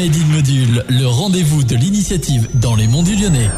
Module, le rendez-vous de l'initiative dans les monts du Lyonnais.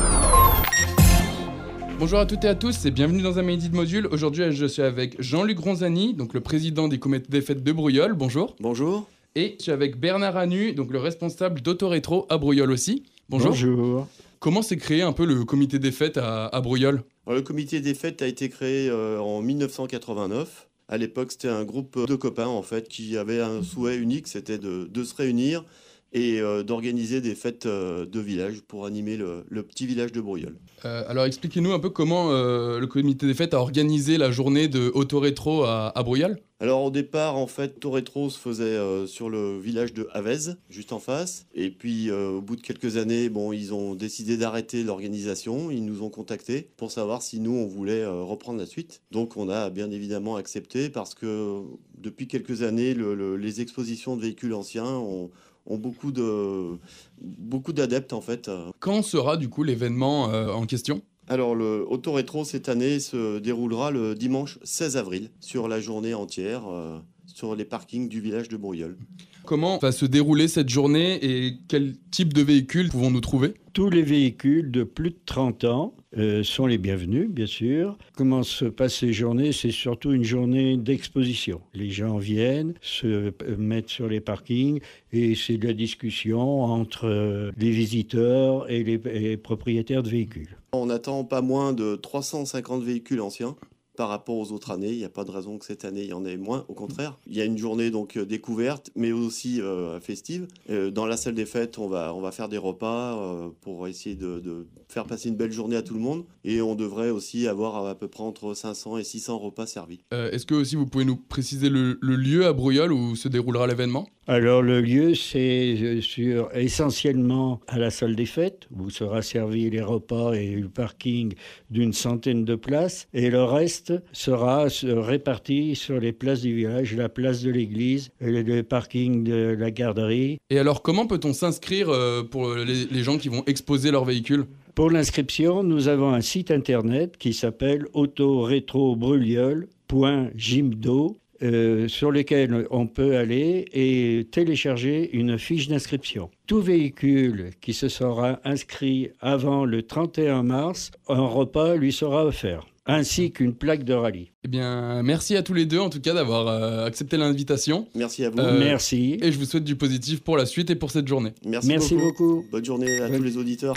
Bonjour à toutes et à tous et bienvenue dans un Midi de Module. Aujourd'hui, je suis avec Jean-Luc Ronzani, donc le président des comités des fêtes de Brouillol. Bonjour. Bonjour. Et je suis avec Bernard Anu, donc le responsable d'Autorétro à Brouillol aussi. Bonjour. Bonjour. Comment s'est créé un peu le comité des fêtes à, à Brouillol? Alors, le comité des fêtes a été créé euh, en 1989. À l'époque, c'était un groupe de copains en fait qui avait un souhait unique, c'était de, de se réunir et euh, d'organiser des fêtes euh, de village pour animer le, le petit village de Brouillol. Euh, Alors expliquez-nous un peu comment le comité des fêtes a organisé la journée de Autorétro à, à Brouillol. Alors au départ, en fait, Toretro se faisait sur le village de Avez, juste en face. Et puis au bout de quelques années, bon, ils ont décidé d'arrêter l'organisation. Ils nous ont contactés pour savoir si nous on voulait reprendre la suite. Donc on a bien évidemment accepté parce que depuis quelques années, le- le- les expositions de véhicules anciens ont, ont beaucoup de beaucoup d'adeptes en fait. Quand sera du coup l'événement euh, en question? Alors, le Autorétro cette année se déroulera le dimanche 16 avril sur la journée entière euh, sur les parkings du village de Brouillol. Comment va se dérouler cette journée et quel type de véhicules pouvons-nous trouver? Tous les véhicules de plus de 30 ans euh, sont les bienvenus, bien sûr. Comment se passent ces journées? C'est surtout une journée d'exposition. Les gens viennent, se euh, mettent sur les parkings et c'est de la discussion entre euh, les visiteurs et les, et les propriétaires de véhicules. On attend pas moins de 350 véhicules anciens par rapport aux autres années. Il n'y a pas de raison que cette année il y en ait moins. Au contraire, il y a une journée donc euh, découverte, mais aussi euh, festive. Euh, dans la salle des fêtes, on va, on va faire des repas pour essayer de, faire passer une belle journée à tout le monde. Et on devrait aussi avoir à peu près entre 500 et 600 repas servis. Est-ce que aussi vous pouvez nous préciser le, le lieu à Brouillol où se déroulera l'événement? Alors le lieu, c'est euh, sur essentiellement à la salle des fêtes, où sera servi les repas et le parking d'une centaine de places, et le reste sera euh, réparti sur les places du village, la place de l'église, et le parking de la garderie. Et alors comment peut-on s'inscrire euh, pour les, gens qui vont exposer leur véhicule? Pour l'inscription, nous avons un site internet qui s'appelle autorétrobruliol.gimdo euh, sur lequel on peut aller et télécharger une fiche d'inscription. Tout véhicule qui se sera inscrit avant le 31 mars, un repas lui sera offert, ainsi qu'une plaque de rallye. Eh bien, merci à tous les deux en tout cas d'avoir euh, accepté l'invitation. Merci à vous. Euh, Merci. Et je vous souhaite du positif pour la suite et pour cette journée. Merci, Merci beaucoup. Bonne journée à Bonne- tous les auditeurs.